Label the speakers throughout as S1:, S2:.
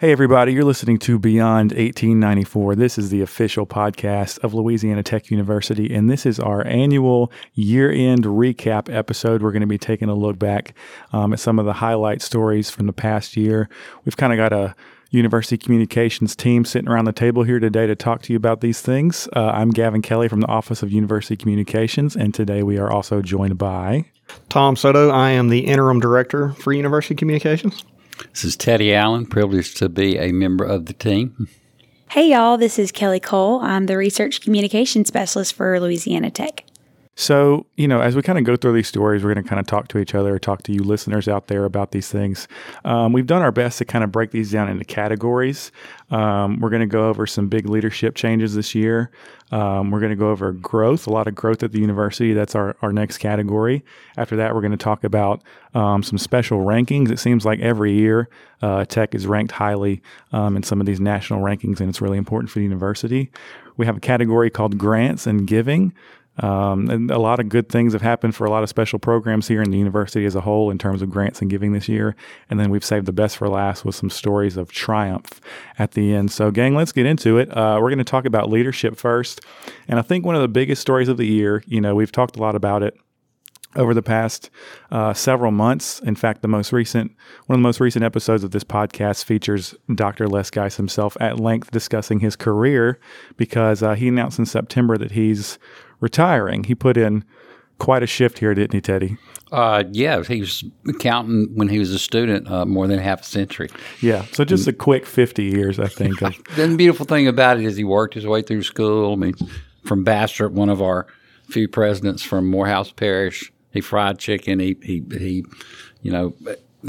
S1: Hey, everybody, you're listening to Beyond 1894. This is the official podcast of Louisiana Tech University, and this is our annual year end recap episode. We're going to be taking a look back um, at some of the highlight stories from the past year. We've kind of got a University Communications team sitting around the table here today to talk to you about these things. Uh, I'm Gavin Kelly from the Office of University Communications, and today we are also joined by
S2: Tom Soto. I am the interim director for University Communications.
S3: This is Teddy Allen, privileged to be a member of the team.
S4: Hey, y'all, this is Kelly Cole. I'm the Research Communication Specialist for Louisiana Tech.
S1: So, you know, as we kind of go through these stories, we're going to kind of talk to each other, talk to you listeners out there about these things. Um, we've done our best to kind of break these down into categories. Um, we're going to go over some big leadership changes this year. Um, we're going to go over growth, a lot of growth at the university. That's our, our next category. After that, we're going to talk about um, some special rankings. It seems like every year uh, tech is ranked highly um, in some of these national rankings, and it's really important for the university. We have a category called grants and giving. Um, and a lot of good things have happened for a lot of special programs here in the university as a whole in terms of grants and giving this year. And then we've saved the best for last with some stories of triumph at the end. So, gang, let's get into it. Uh, we're going to talk about leadership first. And I think one of the biggest stories of the year, you know, we've talked a lot about it over the past uh, several months. In fact, the most recent, one of the most recent episodes of this podcast features Dr. Les Guice himself at length discussing his career because uh, he announced in September that he's retiring. He put in quite a shift here, didn't he, Teddy?
S3: Uh, yeah, he was accounting when he was a student uh, more than half a century.
S1: Yeah, so just a quick 50 years, I think. Of,
S3: the beautiful thing about it is he worked his way through school. I mean, from Bastrop, one of our few presidents from Morehouse Parish, he fried chicken. He, he, he you know,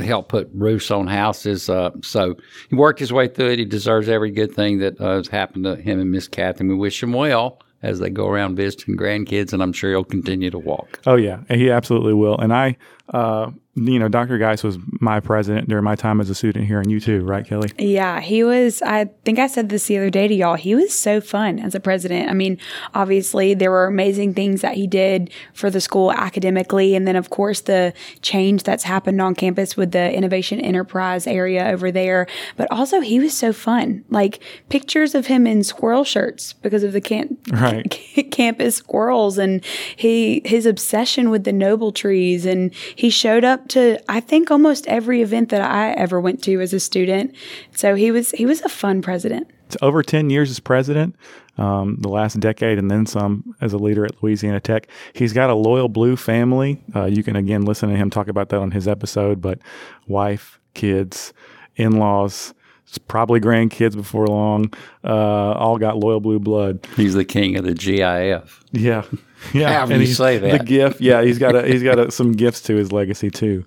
S3: helped put roofs on houses. Uh, so he worked his way through it. He deserves every good thing that uh, has happened to him and Miss Catherine. We wish him well as they go around visiting grandkids, and I'm sure he'll continue to walk.
S1: Oh yeah, he absolutely will. And I, uh, you know, Dr. Guice was my president during my time as a student here, and you too, right, Kelly?
S4: Yeah, he was. I think I said this the other day to y'all. He was so fun as a president. I mean, obviously, there were amazing things that he did for the school academically. And then, of course, the change that's happened on campus with the innovation enterprise area over there. But also, he was so fun. Like pictures of him in squirrel shirts because of the camp-
S1: right.
S4: campus squirrels and he his obsession with the noble trees. And he showed up to I think almost every event that I ever went to as a student. So he was he was a fun president.
S1: It's over 10 years as president, um, the last decade, and then some as a leader at Louisiana Tech. He's got a loyal blue family. Uh, you can again listen to him talk about that on his episode, but wife, kids, in laws, probably grandkids before long, uh, all got loyal blue blood.
S3: He's the king of the GIF.
S1: Yeah. Yeah,
S3: How and you say that?
S1: The gift, yeah, he's got a, he's got a, some gifts to his legacy too.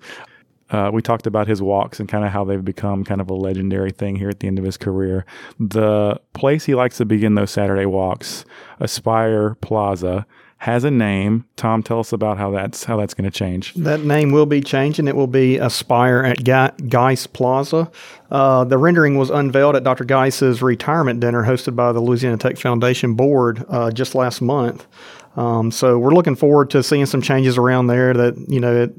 S1: Uh, we talked about his walks and kind of how they've become kind of a legendary thing here at the end of his career. The place he likes to begin those Saturday walks, Aspire Plaza, has a name. Tom, tell us about how that's how that's going to change.
S2: That name will be changing. It will be Aspire at Guice Plaza. Uh, the rendering was unveiled at Dr. Guice's retirement dinner hosted by the Louisiana Tech Foundation Board uh, just last month. Um, so we're looking forward to seeing some changes around there. That you know it,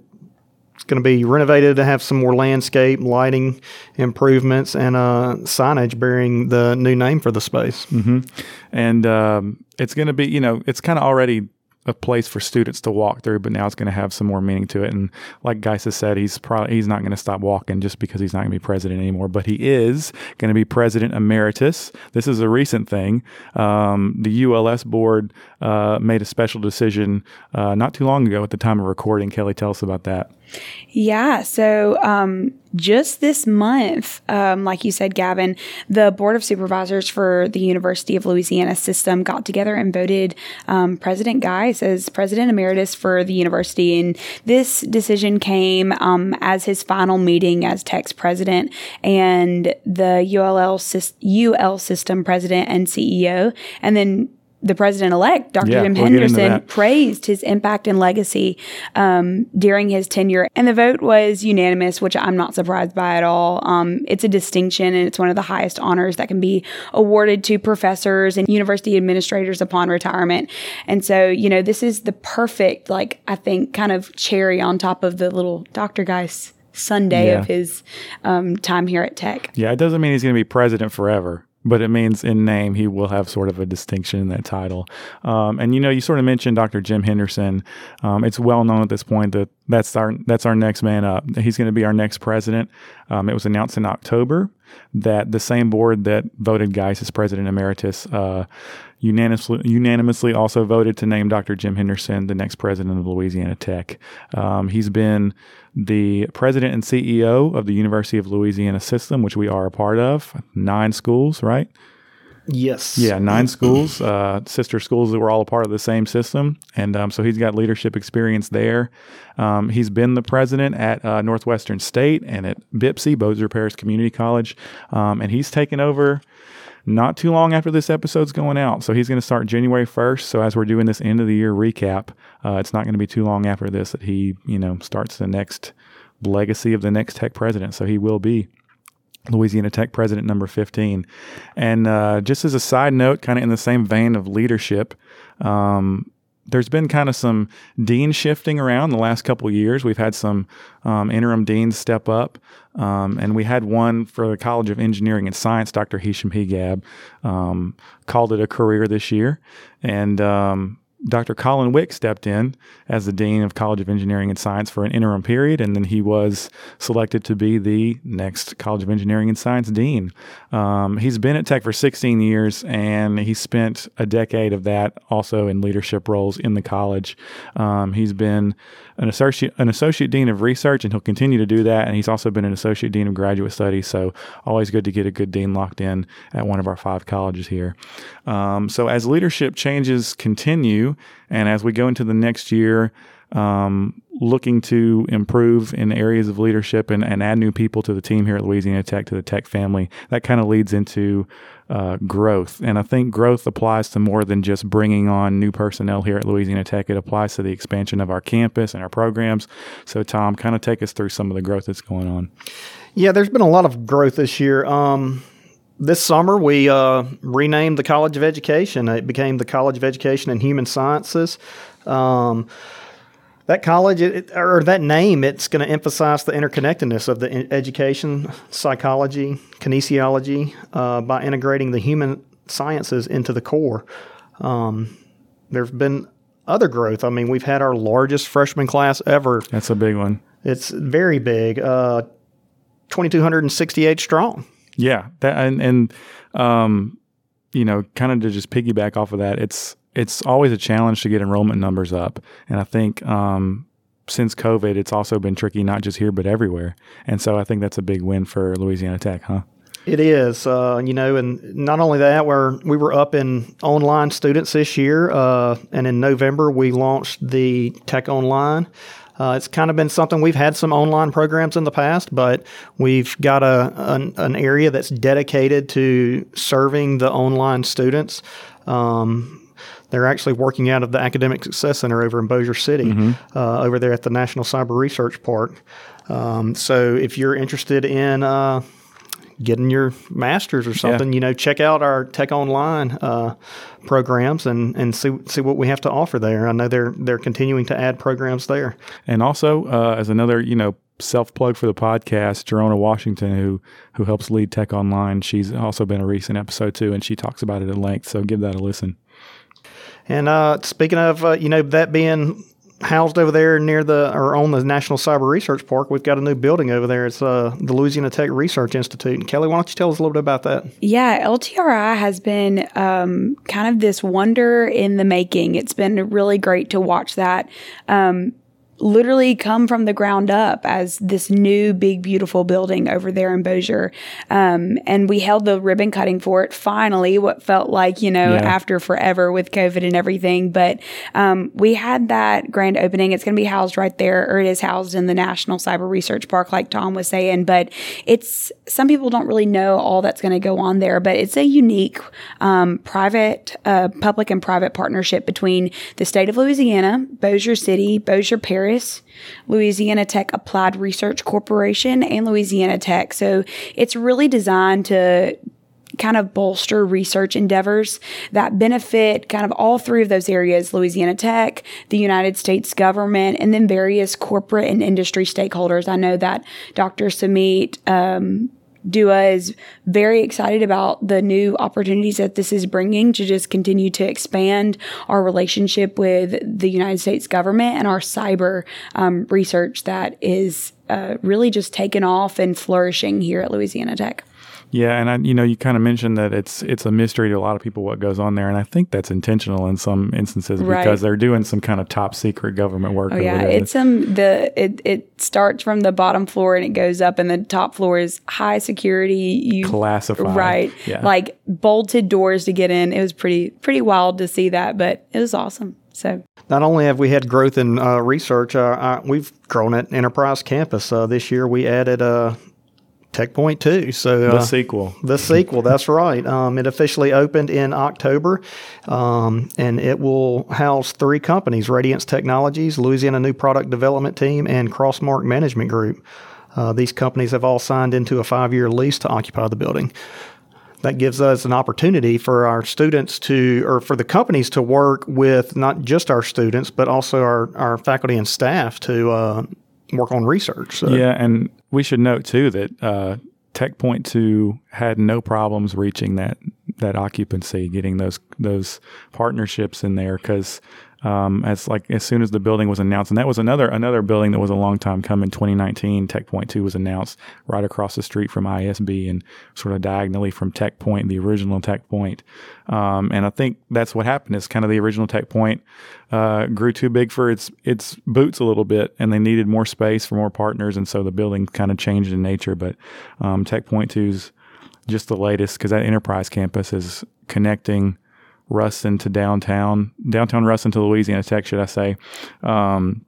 S2: it's going to be renovated to have some more landscape, lighting improvements, and uh, signage bearing the new name for the space.
S1: Mm-hmm. And um, it's going to be, you know, it's kind of already a place for students to walk through, but now it's going to have some more meaning to it. And like Guice has said, he's probably he's not going to stop walking just because he's not going to be president anymore. But he is going to be president emeritus. This is a recent thing. Um, the ULS board uh, made a special decision uh, not too long ago at the time of recording. Kelly, tell us about that.
S4: Yeah. So um, just this month, um, like you said, Gavin, the Board of Supervisors for the University of Louisiana system got together and voted um, President Guice as president emeritus for the university. And this decision came um, as his final meeting as Tech's president and the ULL, UL system president and CEO. And then the president elect, Dr.
S1: Yeah,
S4: Jim
S1: we'll
S4: Henderson, praised his impact and legacy um, during his tenure. And the vote was unanimous, which I'm not surprised by at all. Um, it's a distinction and it's one of the highest honors that can be awarded to professors and university administrators upon retirement. And so, you know, this is the perfect, like, I think, kind of cherry on top of the little Dr. Guice sundae
S1: Yeah.
S4: of his um, time here at Tech.
S1: Yeah, it doesn't mean he's going to be president forever, but it means in name he will have sort of a distinction in that title. Um, and you know, you sort of mentioned Dr. Jim Henderson. Um, it's well known at this point that that's our that's our next man up. He's going to be our next president. Um, it was announced in October that the same board that voted Guice as president emeritus uh, unanimously unanimously also voted to name Dr. Jim Henderson the next president of Louisiana Tech. Um, he's been the president and CEO of the University of Louisiana system, which we are a part of. Nine schools, right?
S2: Yes.
S1: Yeah, nine schools, uh, sister schools that were all a part of the same system, and um, so he's got leadership experience there. Um, he's been the president at uh, Northwestern State and at BIPSI, Bossier Parish Community College, um, and he's taken over not too long after this episode's going out. So he's going to start January 1st. So as we're doing this end of the year recap, uh, it's not going to be too long after this that he, you know, starts the next legacy of the next tech president. So he will be Louisiana Tech president number 15. And uh, just as a side note, kind of in the same vein of leadership, um, there's been kind of some dean shifting around the last couple years. We've had some um, interim deans step up, um, and we had one for the College of Engineering and Science, Dr. Hisham Hegab, um, called it a career this year. And um, Dr. Colin Wick stepped in as the Dean of College of Engineering and Science for an interim period, and then he was selected to be the next College of Engineering and Science Dean. Um, he's been at Tech for 16 years, and he spent a decade of that also in leadership roles in the college. Um, he's been an associate an associate dean of research, and he'll continue to do that. And he's also been an associate dean of graduate studies. So always good to get a good dean locked in at one of our five colleges here. Um, so as leadership changes continue, and as we go into the next year. Um, looking to improve in areas of leadership and, and add new people to the team here at Louisiana Tech, to the Tech family, that kind of leads into uh, growth. And I think growth applies to more than just bringing on new personnel here at Louisiana Tech. It applies to the expansion of our campus and our programs. So, Tom, kind of take us through some of the growth that's going on.
S2: Yeah, there's been a lot of growth this year. Um, this summer, we uh, renamed the College of Education. It became the College of Education and Human Sciences. Um, that college it, or that name, it's going to emphasize the interconnectedness of the education, psychology, kinesiology uh, by integrating the human sciences into the core. Um, there's been other growth. I mean, we've had our largest freshman class ever.
S1: That's a big one.
S2: It's very big, uh, 2,268 strong.
S1: Yeah, that and, and um, you know, kind of to just piggyback off of that, it's it's always a challenge to get enrollment numbers up, and I think um, since COVID, it's also been tricky, not just here but everywhere. And so I think that's a big win for Louisiana Tech, huh?
S2: It is, uh, you know, and not only that, we're we were up in online students this year, uh, and in November we launched the Tech Online. Uh, it's kind of been something we've had some online programs in the past, but we've got a an, an area that's dedicated to serving the online students. Um, they're actually working out of the Academic Success Center over in Bossier City, uh, over there at the National Cyber Research Park. Um, so if you're interested in uh, getting your master's or something, you know, check out our Tech Online uh, programs and, and see see what we have to offer there. I know they're they're continuing to add programs there.
S1: And also, uh, as another, you know, self plug for the podcast, Jerona Washington, who who helps lead Tech Online, she's also been a recent episode too, and she talks about it at length. So give that a listen.
S2: And uh, speaking of, uh, you know, that being housed over there near the or on the National Cyber Research Park, we've got a new building over there. It's uh, the Louisiana Tech Research Institute. And Kelly, why don't you tell us a little bit about that?
S4: Yeah, LTRI has been um, kind of this wonder in the making. It's been really great to watch that. Um, literally come from the ground up as this new big beautiful building over there in Bossier. Um, and we held the ribbon cutting for it finally, what felt like, you know,
S1: Yeah.
S4: after forever with COVID and everything. But um, we had that grand opening. It's going to be housed right there, or it is housed in the National Cyber Research Park, like Tom was saying. But it's some people don't really know all that's going to go on there, but it's a unique um, private, uh, public and private partnership between the state of Louisiana, Bossier City, Bossier Parish, Louisiana Tech Applied Research Corporation, and Louisiana Tech. So it's really designed to kind of bolster research endeavors that benefit kind of all three of those areas Louisiana Tech, the United States government, and then various corporate and industry stakeholders. I know that Dr. Sumeet um, Dua is very excited about the new opportunities that this is bringing to just continue to expand our relationship with the United States government and our cyber um, research that is uh, really just taken off and flourishing here at Louisiana Tech.
S1: Yeah, and I, you know, you kind of mentioned that it's it's a mystery to a lot of people what goes on there, and I think that's intentional in some instances
S4: Right.
S1: because they're doing some kind of top secret government work.
S4: Oh
S1: over
S4: yeah,
S1: there.
S4: it's um the it it starts from the bottom floor and it goes up, and the top floor is high security. You
S1: classified,
S4: right,
S1: Yeah,
S4: like bolted doors to get in. It was pretty pretty wild to see that, but it was awesome. So
S2: Not only have we had growth in uh, research, uh, uh, we've grown at Enterprise Campus. Uh, this year we added uh, Tech Point 2. So
S1: the
S2: uh,
S1: sequel.
S2: the sequel, that's right. Um, it officially opened in October, um, and it will house three companies Radiance Technologies, Louisiana New Product Development Team, and Crossmark Management Group. Uh, these companies have all signed into a five year lease to occupy the building. That gives us an opportunity for our students to, or for the companies to work with not just our students, but also our, our faculty and staff to uh, work on research. So,
S1: Yeah, and we should note too that uh, Tech Point Two had no problems reaching that that occupancy, getting those those partnerships in there because. Um, as like as soon as the building was announced, and that was another another building that was a long time coming. 2019, Tech Point Two was announced right across the street from ISB and sort of diagonally from Tech Point, the original Tech Point. Um, and I think that's what happened. Is kind of the original Tech Point uh, grew too big for its its boots a little bit, and they needed more space for more partners, and so the building kind of changed in nature. But um, Tech Point Two's just the latest because that enterprise campus is connecting Ruston to downtown, downtown Ruston to Louisiana Tech, should I say, um,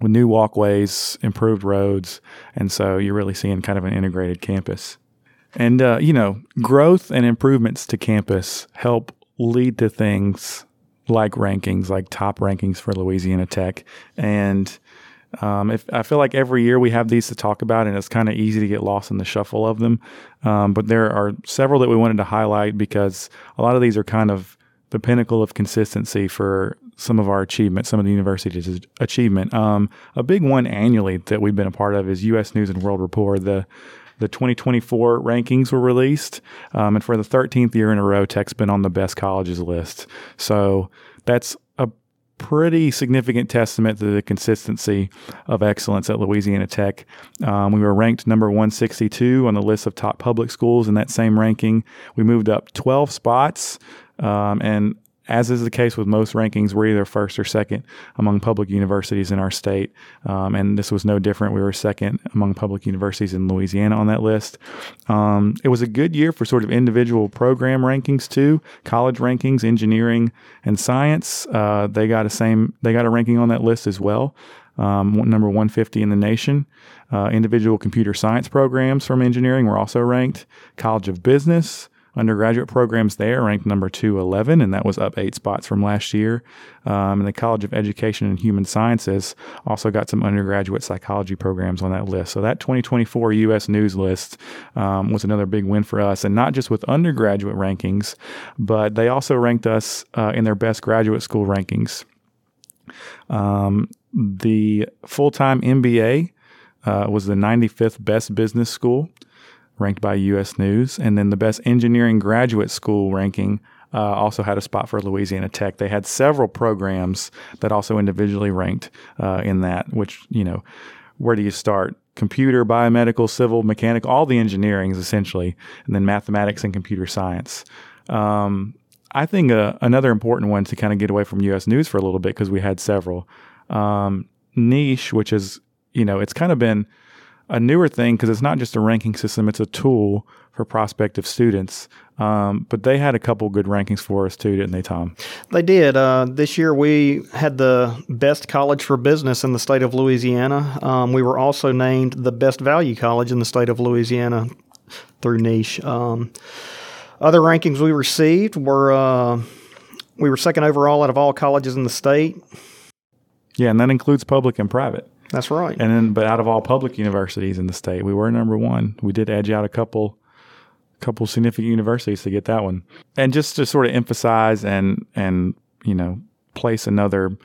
S1: with new walkways, improved roads, and so you're really seeing kind of an integrated campus. And uh, you know, growth and improvements to campus help lead to things like rankings, like top rankings for Louisiana Tech, and um, if, I feel like every year we have these to talk about, and it's kind of easy to get lost in the shuffle of them. Um, but there are several that we wanted to highlight because a lot of these are kind of the pinnacle of consistency for some of our achievement, some of the university's achievement. Um, a big one annually that we've been a part of is U.S. News and World Report. The the 2024 rankings were released, um, and for the 13th year in a row, Tech's been on the best colleges list. So that's a pretty significant testament to the consistency of excellence at Louisiana Tech. Um, we were ranked number 162 on the list of top public schools in that same ranking. We moved up 12 spots, um, and as is the case with most rankings, we're either first or second among public universities in our state. Um, and this was no different. We were second among public universities in Louisiana on that list. Um, it was a good year for sort of individual program rankings too. College rankings, engineering and science. Uh, they got a same. They got a ranking on that list as well. Um, number 150 in the nation. Uh, individual computer science programs from engineering were also ranked. College of Business, undergraduate programs there ranked number 211, and that was up eight spots from last year. Um, and the College of Education and Human Sciences also got some undergraduate psychology programs on that list. So that 2024 U.S. News list um, was another big win for us, and not just with undergraduate rankings, but they also ranked us uh, in their best graduate school rankings. Um, the full time MBA uh, was the 95th best business school, ranked by U.S. News. And then the best engineering graduate school ranking uh, also had a spot for Louisiana Tech. They had several programs that also individually ranked uh, in that, which, you know, where do you start? Computer, biomedical, civil, mechanical, all the engineerings essentially, and then mathematics and computer science. Um, I think uh, another important one to kind of get away from U.S. News for a little bit because we had several. Um, niche, which is, you know, it's kind of been a newer thing because it's not just a ranking system, it's a tool for prospective students. Um, but they had a couple good rankings for us too, didn't they, Tom?
S2: They did. Uh, this year we had the best college for business in the state of Louisiana. Um, we were also named the best value college in the state of Louisiana through Niche. Um, other rankings we received were uh, we were second overall out of all colleges in the state.
S1: Yeah, and that includes public and private.
S2: That's right.
S1: And then, but out of all public universities in the state, we were number one. We did edge out a couple couple significant universities to get that one. And just to sort of emphasize and and you know place another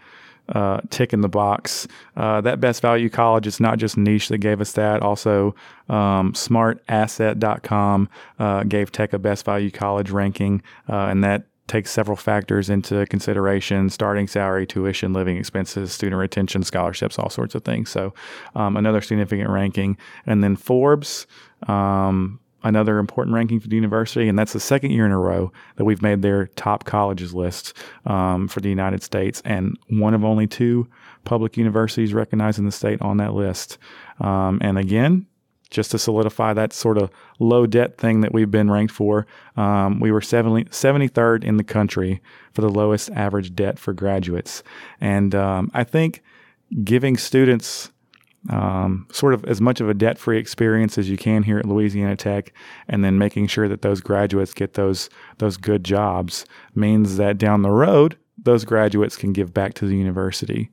S1: uh, tick in the box. Uh, that best value college is not just niche that gave us that. Also, um, smartasset.com uh, gave Tech a best value college ranking, uh, and that takes several factors into consideration starting salary, tuition, living expenses, student retention, scholarships, all sorts of things. So, um, another significant ranking. And then Forbes, um, another important ranking for the university, and that's the second year in a row that we've made their top colleges list um, for the United States, and one of only two public universities recognized in the state on that list. Um, and again, just to solidify that sort of low debt thing that we've been ranked for, um, we were 70, 73rd in the country for the lowest average debt for graduates. And um, I think giving students um, sort of as much of a debt free experience as you can here at Louisiana Tech, and then making sure that those graduates get those those good jobs means that down the road those graduates can give back to the university.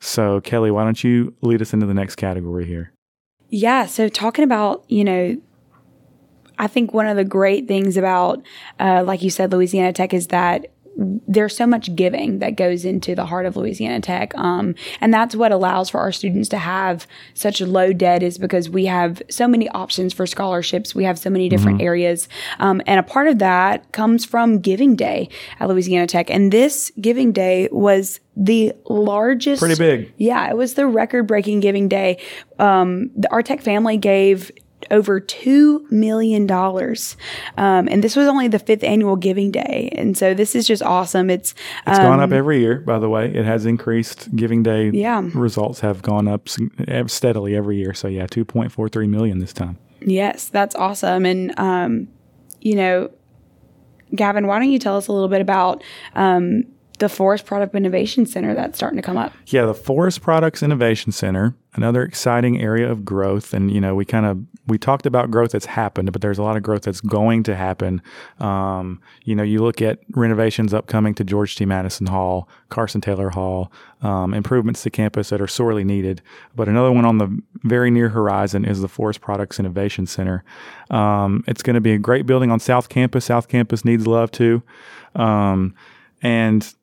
S1: So Kelly, why don't you lead us into the next category here?
S4: Yeah. So talking about you know I think one of the great things about, uh, like you said, Louisiana Tech is that there's so much giving that goes into the heart of Louisiana Tech. Um, and that's what allows for our students to have such a low debt is because we have so many options for scholarships. We have so many different mm-hmm. areas. Um, and a part of that comes from Giving Day at Louisiana Tech. And this Giving Day was the largest.
S1: Pretty big.
S4: Yeah, it was the record breaking Giving Day. Um, the, our tech family gave over $2 million. Um, and this was only the fifth annual Giving Day. And so this is just awesome. It's,
S1: it's um, gone up um, every year, by the way. It has increased. Giving Day
S4: yeah.
S1: results have gone up steadily every year. So, yeah, 2.43 million this time.
S4: Yes, that's awesome. And, um, you know, Gavin, why don't you tell us a little bit about um, the Forest Product Innovation Center that's starting to come up.
S1: Yeah, the Forest Products Innovation Center, another exciting area of growth. And, you know, we kind of, we talked about growth that's happened, but there's a lot of growth that's going to happen. Um, you know, you look at renovations upcoming to George T. Madison Hall, Carson Taylor Hall, um, improvements to campus that are sorely needed. But another one on the very near horizon is the Forest Products Innovation Center. Um, it's going to be a great building on South Campus. South Campus needs love too. Um, and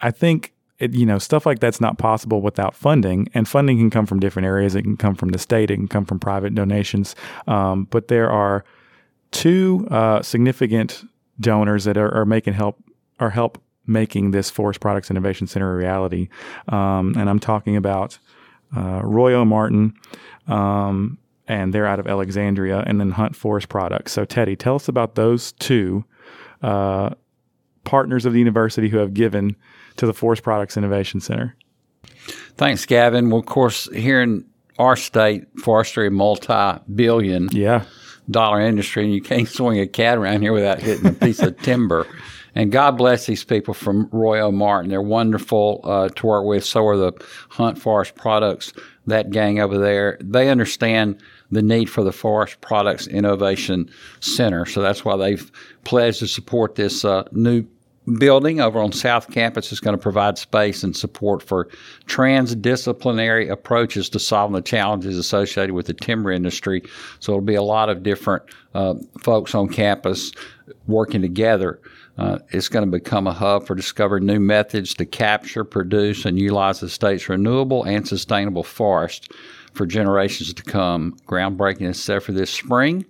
S1: I think it, you know stuff like that's not possible without funding, and funding can come from different areas. It can come from the state, it can come from private donations, um, but there are two uh, significant donors that are, are, making help are help making this Forest Products Innovation Center a reality, um, and I'm talking about uh, Roy Martin. Um, and they're out of Alexandria, and then Hunt Forest Products. So, Teddy, tell us about those two uh, partners of the university who have given to the Forest Products Innovation Center.
S3: Thanks, Gavin. Well, of course, here in our state, forestry, multi-billion
S1: yeah.
S3: dollar industry, and you can't swing a cat around here without hitting a piece of timber. And God bless these people from Roy Martin. They're wonderful uh, to work with. So are the Hunt Forest Products, that gang over there. They understand the need for the Forest Products Innovation Center. So that's why they've pledged to support this uh, new building over on South Campus is going to provide space and support for transdisciplinary approaches to solving the challenges associated with the timber industry. So it'll be a lot of different uh, folks on campus working together. Uh, it's going to become a hub for discovering new methods to capture, produce, and utilize the state's renewable and sustainable forest for generations to come. Groundbreaking is set for this spring.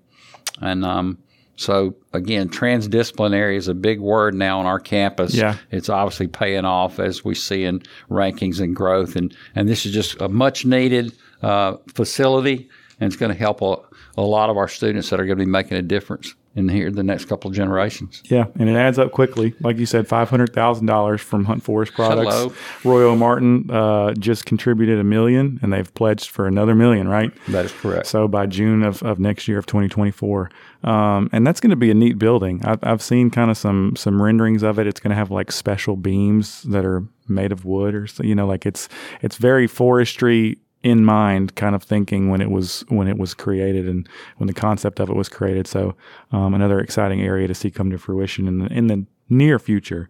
S3: And um, so again, transdisciplinary is a big word now on our campus.
S1: Yeah.
S3: It's obviously paying off as we see in rankings and growth. And, and this is just a much needed uh, facility and it's going to help a, a lot of our students that are going to be making a difference in here the next couple of generations.
S1: Yeah, and it adds up quickly. Like you said, five hundred thousand dollars from Hunt Forest Products.
S3: Hello.
S1: Roy O. Martin uh, just contributed a million, and they've pledged for another million. Right?
S3: That is correct.
S1: So by June of, of next year of twenty twenty four, um, and that's going to be a neat building. I've, I've seen kind of some some renderings of it. It's going to have like special beams that are made of wood, or so, you know, like it's it's very forestry in mind kind of thinking when it was when it was created and when the concept of it was created. So um, another exciting area to see come to fruition in the in the near future.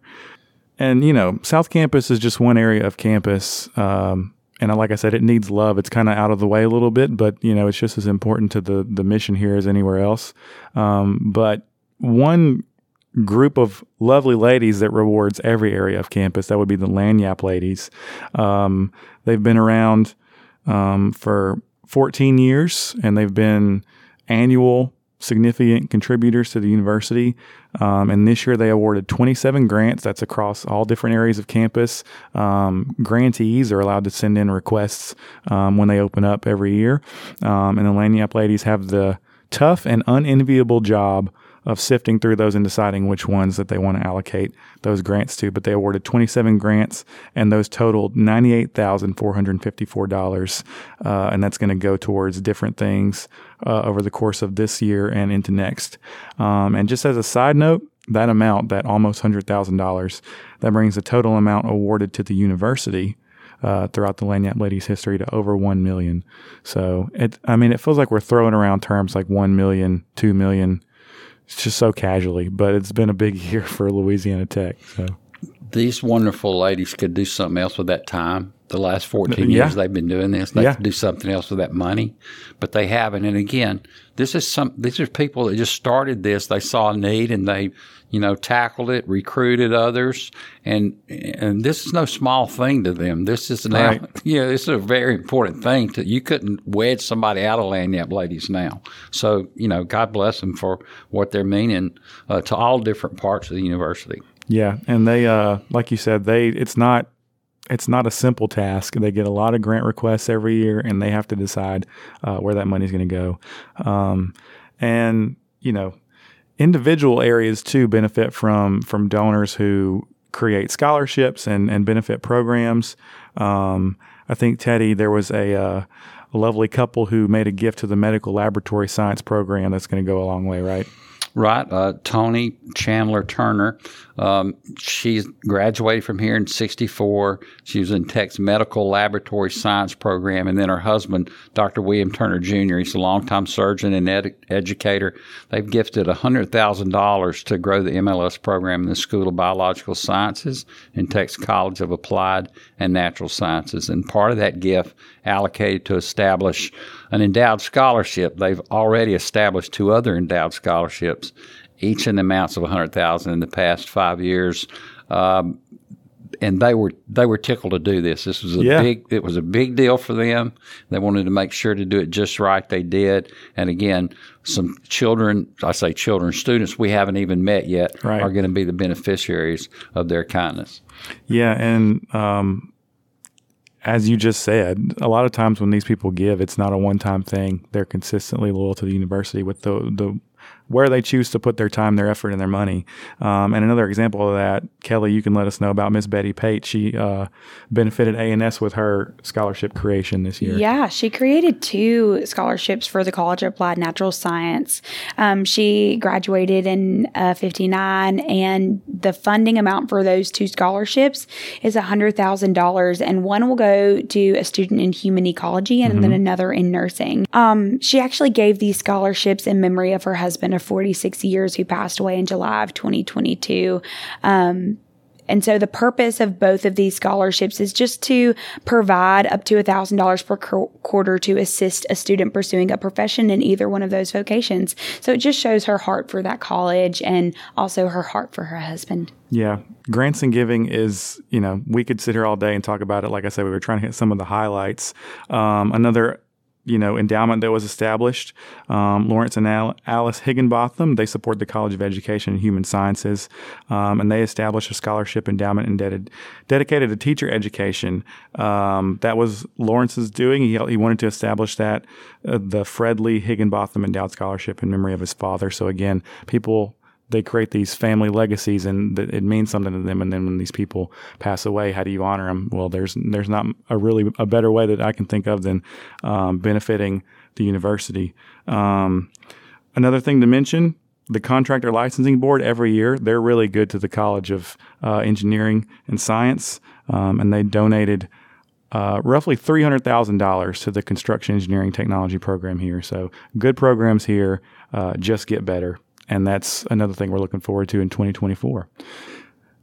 S1: And you know, South Campus is just one area of campus. Um, and like I said, it needs love. It's kind of out of the way a little bit, but you know, it's just as important to the the mission here as anywhere else. Um, but one group of lovely ladies that rewards every area of campus that would be the Lagniappe ladies. Um, they've been around um, for 14 years, and they've been annual significant contributors to the university. Um, and this year they awarded 27 grants. That's across all different areas of campus. Um, grantees are allowed to send in requests um, when they open up every year. Um, and the Lagniappe ladies have the tough and unenviable job of sifting through those and deciding which ones that they want to allocate those grants to. But they awarded 27 grants, and those totaled $98,454. Uh, and that's going to go towards different things uh, over the course of this year and into next. Um, and just as a side note, that amount, that almost $100,000, that brings the total amount awarded to the university. Uh, throughout the Lagniappe ladies' history to over one million. So it, I mean, it feels like we're throwing around terms like one million, two million, it's just so casually, but it's been a big year for Louisiana Tech. So
S3: these wonderful ladies could do something else with that time. The last 14 yeah. years they've been doing this, they yeah. do something else with that money, but they haven't. And again, this is some, these are people that just started this. They saw a need and they, you know, tackled it, recruited others. And, and this is no small thing to them. This is now, right. know, this is a very important thing to, you couldn't wedge somebody out of Lagniappe ladies now. So, you know, God bless them for what they're meaning uh, to all different parts of the university.
S1: Yeah, and they, uh, like you said, they it's not it's not a simple task. They get a lot of grant requests every year, and they have to decide uh, where that money is going to go. Um, and you know, individual areas too benefit from from donors who create scholarships and and benefit programs. Um, I think Teddy, there was a, uh, a lovely couple who made a gift to the medical laboratory science program. That's going to go a long way, right?
S3: Right. Uh, Tony Chandler Turner. Um, she graduated from here in 64. She was in Tech's medical laboratory science program. And then her husband, Dr. William Turner Jr., he's a longtime surgeon and ed- educator. They've gifted $100,000 to grow the MLS program in the School of Biological Sciences in Tech's College of Applied and Natural Sciences. And part of that gift allocated to establish an endowed scholarship. They've already established two other endowed scholarships, each in the amounts of 100000 in the past five years. Um, and they were they were tickled to do this. This was a yeah. big it was a big deal for them. They wanted to make sure to do it just right. They did. And again, some children, I say children, students we haven't even met yet right. are going to be the beneficiaries of their kindness.
S1: Yeah, and um, as you just said, a lot of times when these people give, it's not a one-time thing. They're consistently loyal to the university with the the where they choose to put their time, their effort, and their money. Um, and another example of that, Kelly, you can let us know about Miss Betty Pate. She uh, benefited ANS with her scholarship creation this year.
S4: Yeah, she created two scholarships for the College of Applied Natural Science. Um, she graduated in uh, 59, and the funding amount for those two scholarships is $100,000, and one will go to a student in human ecology and mm-hmm. then another in nursing. Um, she actually gave these scholarships in memory of her husband of 46 years who passed away in July of 2022. Um, and so the purpose of both of these scholarships is just to provide up to $1,000 per quarter to assist a student pursuing a profession in either one of those vocations. So it just shows her heart for that college and also her heart for her husband.
S1: Yeah. Grants and giving is, you know, we could sit here all day and talk about it. Like I said, we were trying to hit some of the highlights. Um, another you know endowment that was established. Um, Lawrence and Al- Alice Higginbotham they support the College of Education and Human Sciences, um, and they established a scholarship endowment indebted, dedicated to teacher education. Um, that was Lawrence's doing. He, he wanted to establish that uh, the Fred Lee Higginbotham Endowed Scholarship in memory of his father. So again, people they create these family legacies and th- it means something to them. And then when these people pass away, how do you honor them? Well, there's there's not a really a better way that I can think of than um, benefiting the university. Um, another thing to mention. The contractor licensing board every year they're really good to the College of uh, Engineering and Science, um, and they donated uh, roughly $300,000 to the construction engineering technology program here. So, good programs here uh, just get better. And that's another thing we're looking forward to in 2024.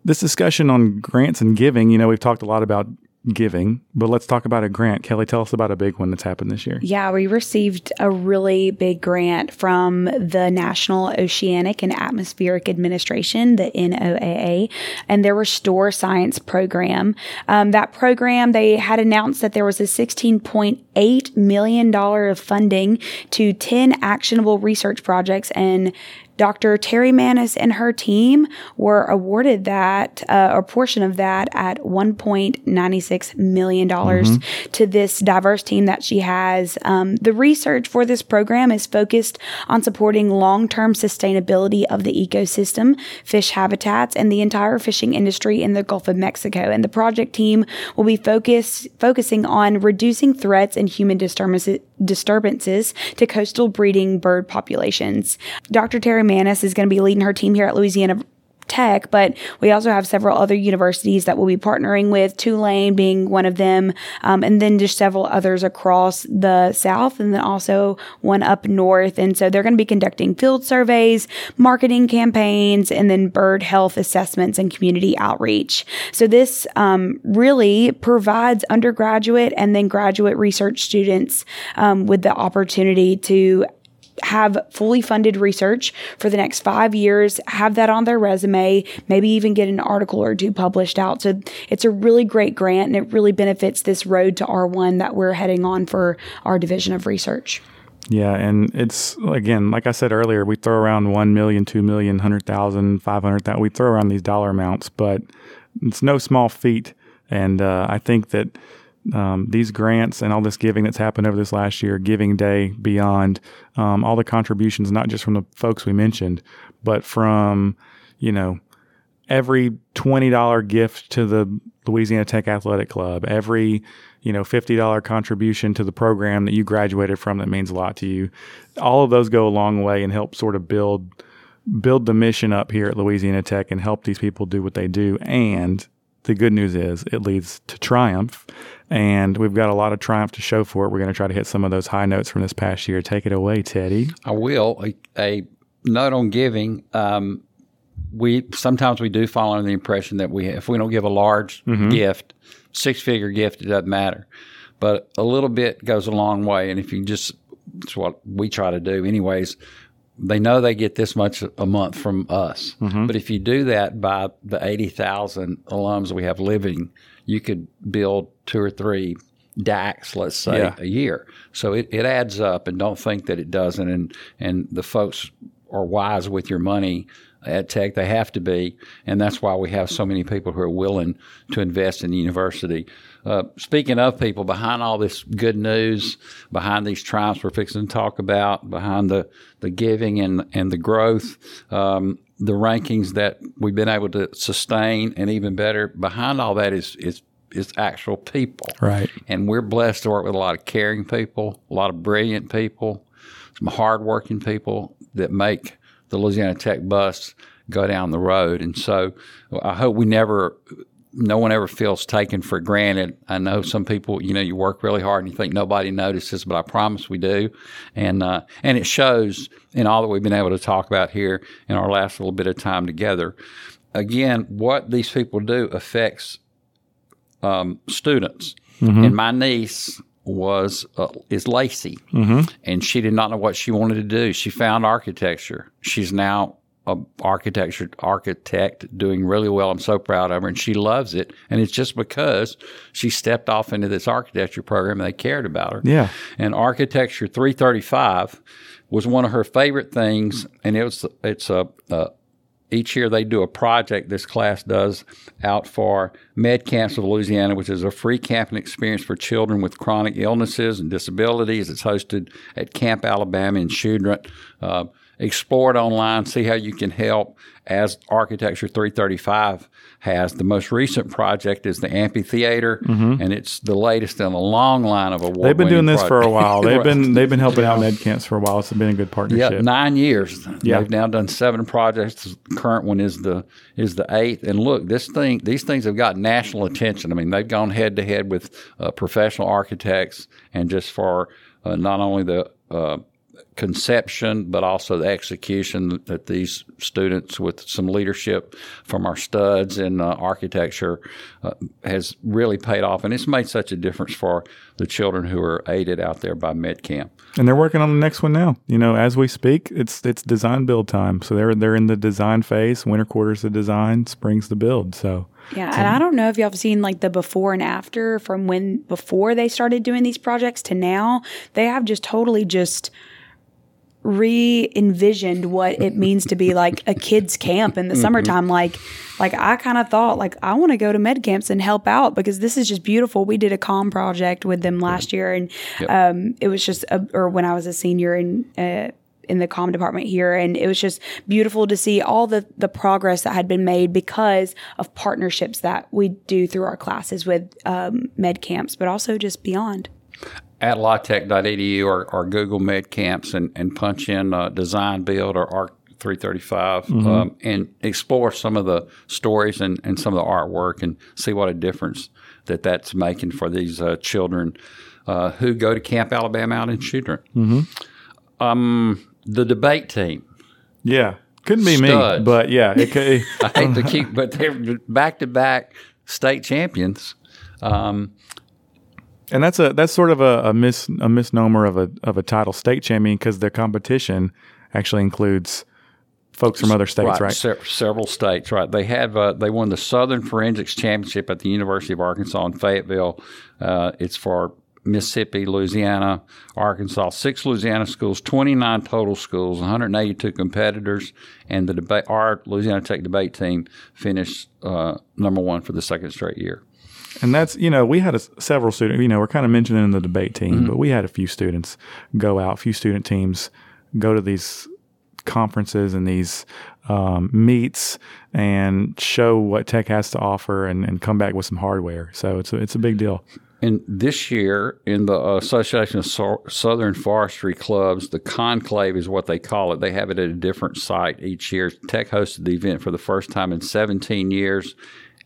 S1: This discussion on grants and giving, you know, we've talked a lot about giving, but let's talk about a grant. Kelly, tell us about a big one that's happened this year.
S4: Yeah, we received a really big grant from the National Oceanic and Atmospheric Administration, the NOAA, and their Restore Science program. Um, that program, they had announced that there was a $16.8 million of funding to 10 actionable research projects and Dr. Terri Maness and her team were awarded that, uh, a portion of that at $1.96 million mm-hmm. to this diverse team that she has. Um, the research for this program is focused on supporting long term sustainability of the ecosystem, fish habitats, and the entire fishing industry in the Gulf of Mexico. And the project team will be focus, focusing on reducing threats and human disturbances, disturbances to coastal breeding bird populations. Dr. Terri Maness is going to be leading her team here at Louisiana Tech, but we also have several other universities that we'll be partnering with, Tulane being one of them, um, and then just several others across the South, and then also one up north. And so they're going to be conducting field surveys, marketing campaigns, and then bird health assessments and community outreach. So this um, really provides undergraduate and then graduate research students um, with the opportunity to have fully funded research for the next five years, have that on their resume, maybe even get an article or two published out. So it's a really great grant and it really benefits this road to R1 that we're heading on for our division of research.
S1: Yeah, and it's again, like I said earlier, we throw around 1 million, 2 million, 100,000, 500,000. We throw around these dollar amounts, but it's no small feat. And uh, I think that um, these grants and all this giving that's happened over this last year, Giving Day, beyond um, all the contributions, not just from the folks we mentioned, but from, you know, every $20 gift to the Louisiana Tech Athletic Club, every, you know, $50 contribution to the program that you graduated from that means a lot to you. All of those go a long way and help sort of build build the mission up here at Louisiana Tech and help these people do what they do and the good news is it leads to triumph, and we've got a lot of triumph to show for it. We're going to try to hit some of those high notes from this past year. Take it away, Teddy.
S3: I will. A, a note on giving. Um, we sometimes we do fall under the impression that we if we don't give a large mm-hmm. gift, six figure gift, it doesn't matter. But a little bit goes a long way, and if you just it's what we try to do, anyways they know they get this much a month from us. Mm-hmm. But if you do that by the 80,000 alums we have living, you could build two or three DACs, let's say, yeah. a year. So it, it adds up, and don't think that it doesn't. And, and the folks are wise with your money at Tech. They have to be. And that's why we have so many people who are willing to invest in the university. Uh, speaking of people, behind all this good news, behind these triumphs we're fixing to talk about, behind the, the giving and, and the growth, um, the rankings that we've been able to sustain, and even better, behind all that is, is is actual people.
S1: Right.
S3: And we're blessed to work with a lot of caring people, a lot of brilliant people, some hardworking people that make the Louisiana Tech bus go down the road. And so I hope we never no one ever feels taken for granted. I know some people, you know, you work really hard and you think nobody notices, but I promise we do, and uh, and it shows in all that we've been able to talk about here in our last little bit of time together. Again, what these people do affects um, students, mm-hmm. and my niece was uh, is Lacey, mm-hmm. and she did not know what she wanted to do. She found architecture. She's now a architecture architect doing really well. I'm so proud of her, and she loves it. And it's just because she stepped off into this architecture program and they cared about her.
S1: Yeah.
S3: And architecture 335 was one of her favorite things, and it was it's a, a each year they do a project this class does out for med camps of louisiana which is a free camping experience for children with chronic illnesses and disabilities it's hosted at camp alabama in Shreveport. uh, explore it online, see how you can help. As Architecture 335 has, the most recent project is the amphitheater, mm-hmm. and it's the latest in a long line of awards.
S1: They've been doing this for a while. They've been they've been helping out med camps for a while. It's been a good partnership.
S3: Yeah, nine years. Yeah. They've now done seven projects. The current one is the is the eighth. And look, this thing these things have got national attention. I mean, they've gone head to head with uh, professional architects, and just for uh, not only the uh, conception, but also the execution that these students, with some leadership from our studs in uh, architecture, uh, has really paid off. And it's made such a difference for the children who are aided out there by MedCamp.
S1: And they're working on the next one now. You know, as we speak, it's it's design build time. So they're they're in the design phase. Winter quarters the design, spring's the build. So
S4: Yeah, and I don't know if y'all have seen like the before and after from when before they started doing these projects to now. They have just totally just re envisioned what it means to be like a kids camp in the summertime. Like like I kind of thought like I want to go to med camps and help out because this is just beautiful. We did a com project with them last year and um, it was just a, or when I was a senior in uh, in the comm department here and it was just beautiful to see all the the progress that had been made because of partnerships that we do through our classes with um, med camps but also just beyond.
S3: At latech.edu or, or Google Med Camps and, and punch in uh, Design Build or ARC 335 um, and explore some of the stories and, and some of the artwork and see what a difference that that's making for these uh, children uh, who go to Camp Alabama out in Choudrant. Um, the debate team.
S1: yeah, couldn't be me, but yeah, it could.
S3: I hate to keep, but they're back to back state champions. Um,
S1: And that's a that's sort of a, a mis a misnomer of a of a title state champion because their competition actually includes folks from other states, right?
S3: Se- several states, right? They have uh, they won the Southern Forensics Championship at the University of Arkansas in Fayetteville. Uh, it's for Mississippi, Louisiana, Arkansas, six Louisiana schools, 29 total schools, 182 competitors, and the debate. Our Louisiana Tech debate team finished uh, number one for the second straight year.
S1: And that's you know we had a, several students. You know we're kind of mentioning the debate team,
S3: Mm-hmm.
S1: but we had a few students go out, a few student teams go to these conferences and these um, meets and show what tech has to offer and, and come back with some hardware. So it's a, it's a big deal.
S3: And this year, in the uh, Association of so- Southern Forestry Clubs, the conclave is what they call it. They have it at a different site each year. Tech hosted the event for the first time in 17 years,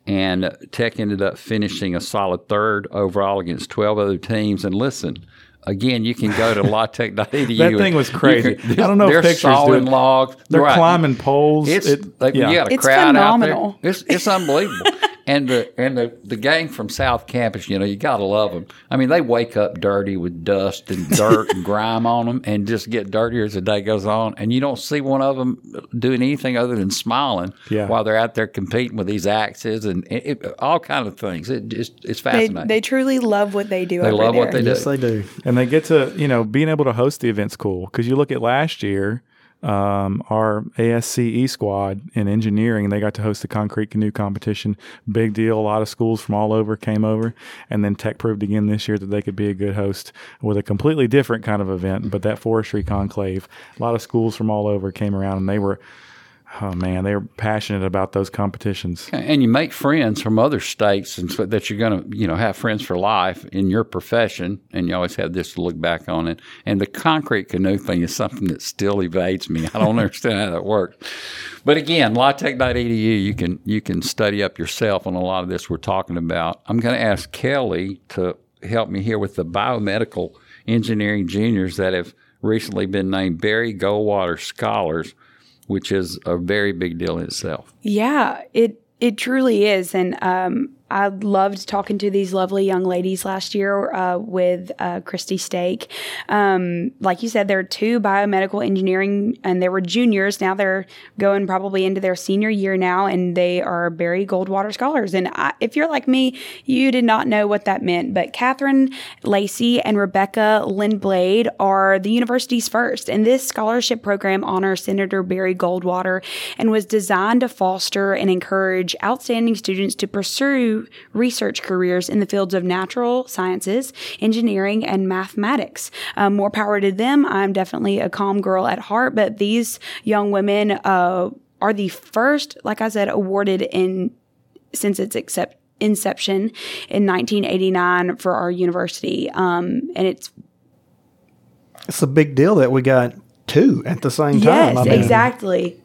S3: and Tech ended up finishing a solid third overall against 12 other teams. And listen, again, you can go to latech.edu.
S1: That thing was crazy.
S3: can-
S1: I don't know if
S3: They're
S1: pictures do
S3: sawing logs.
S1: They're
S3: Right.
S1: climbing poles.
S3: It's
S1: It-
S3: like
S1: yeah.
S3: you got a
S4: It's
S3: crowd
S4: phenomenal.
S3: out there. It's it's unbelievable. and the and the the gang from South Campus, you know, you got to love them. I mean, they wake up dirty with dust and dirt and grime on them, and just get dirtier as the day goes on. And you don't see one of them doing anything other than smiling
S1: Yeah.
S3: while they're out there competing with these axes and it, it- all kind of things. It just it's
S4: they,
S3: fascinating.
S4: they truly love what they do
S3: They
S4: over
S3: love what
S4: there.
S3: they do.
S2: Yes, they do.
S1: and they get to you know being able to host the event's cool because you look at last year um, our ASCE squad in engineering they got to host the concrete canoe competition. Big deal. A lot of schools from all over came over. And then tech proved again this year that they could be a good host with a completely different kind of event but that forestry conclave. A lot of schools from all over came around and they were oh man they're passionate about those competitions
S3: and you make friends from other states, and so that you're going to, you know, have friends for life in your profession, and you always have this to look back on it. And the concrete canoe thing is something that still evades me. I don't understand how that works. But again, latech.edu, you can you can study up yourself on a lot of this we're talking about. I'm going to ask Kelly to help me here with the biomedical engineering juniors that have recently been named Barry Goldwater Scholars, which is a very big deal in itself.
S4: Yeah, it it truly is, and um, I loved talking to these lovely young ladies last year uh, with uh, Christy Stake. Um, like you said, there are two biomedical engineering, and they were juniors. Now they're going probably into their senior year now, and they are Barry Goldwater scholars. And I, if you're like me, you did not know what that meant. But Catherine Lacey and Rebecca Lindblade are the university's first, and this scholarship program honors Senator Barry Goldwater and was designed to foster and encourage outstanding students to pursue research careers in the fields of natural sciences, engineering, and mathematics. Um, more power to them. I'm definitely a calm girl at heart, but these young women uh, are the first, like I said, awarded in since its accept, inception in 1989 for our university. Um, and it's
S2: It's a big deal that we got two at the same time.
S4: yes,
S2: I mean,
S4: exactly.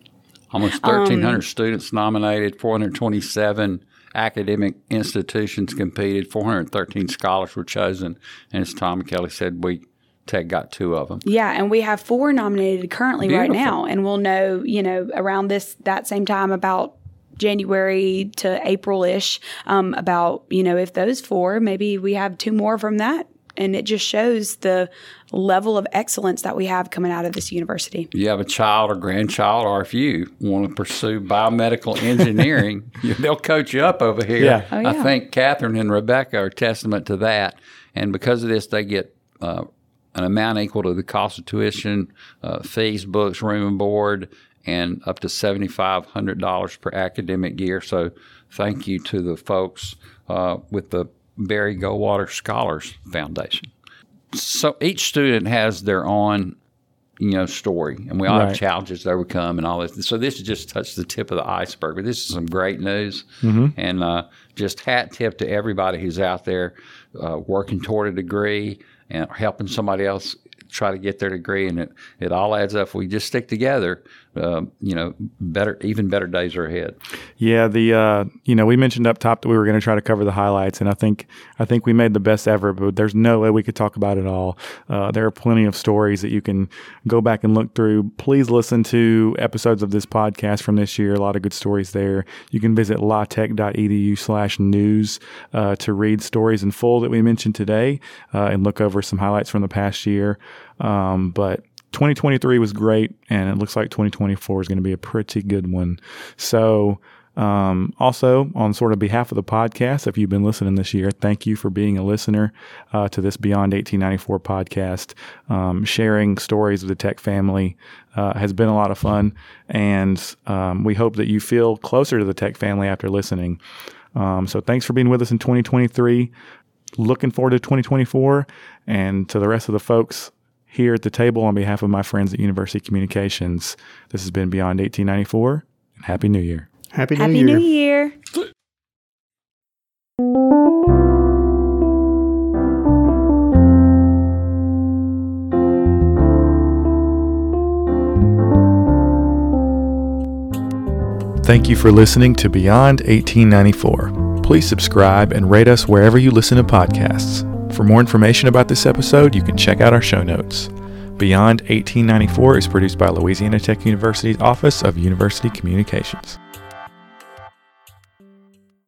S3: Almost
S4: Um,
S3: 1,300 students nominated, 427 academic institutions competed, 413 scholars were chosen. And as Tom Kelly said, we Tech got two of them.
S4: Yeah, and we have four nominated currently right now, and we'll know, you know, around this that same time about January to April ish um, about you know if those four maybe we have two more from that, and it just shows the level of excellence that we have coming out of this university.
S3: you have a child or grandchild, or if you want to pursue biomedical engineering, they'll coach you up over here.
S1: Yeah.
S4: Oh,
S3: I think Catherine and Rebecca are testament to that. And because of this, they get uh, an amount equal to the cost of tuition, uh, fees, books, room and board, and up to $7,500 per academic year. So thank you to the folks uh, with the Barry Goldwater Scholars Foundation. So each student has their own you know, story, and we all
S1: Right.
S3: have challenges to overcome and all this. So this has just touched the tip of the iceberg, but this is some great news, and uh, just hat tip to everybody who's out there uh, working toward a degree and helping somebody else try to get their degree, and it it all adds up. We just stick together, uh, you know, better even better days are ahead.
S1: Yeah, the uh, you know we mentioned up top that we were going to try to cover the highlights, and I think I think we made the best ever. But there's no way we could talk about it all. Uh, there are plenty of stories that you can go back and look through. Please listen to episodes of this podcast from this year. A lot of good stories there. You can visit latech.edu/news uh, to read stories in full that we mentioned today uh, and look over some highlights from the past year. Um, but 2023 was great, and it looks like 2024 is going to be a pretty good one. So, um, also on sort of behalf of the podcast, if you've been listening this year, thank you for being a listener uh, to this Beyond 1894 podcast. Um, sharing stories of the tech family uh, has been a lot of fun, and um, we hope that you feel closer to the tech family after listening. Um, so, thanks for being with us in 2023 looking forward to 2024 and to the rest of the folks here at the table on behalf of my friends at University Communications. This has been Beyond 1894 and Happy New Year.
S2: Happy New
S4: Happy
S2: Year.
S4: New Year.
S1: Thank you for listening to Beyond 1894. Please subscribe and rate us wherever you listen to podcasts. For more information about this episode, you can check out our show notes. Beyond 1894 is produced by Louisiana Tech University's Office of University Communications.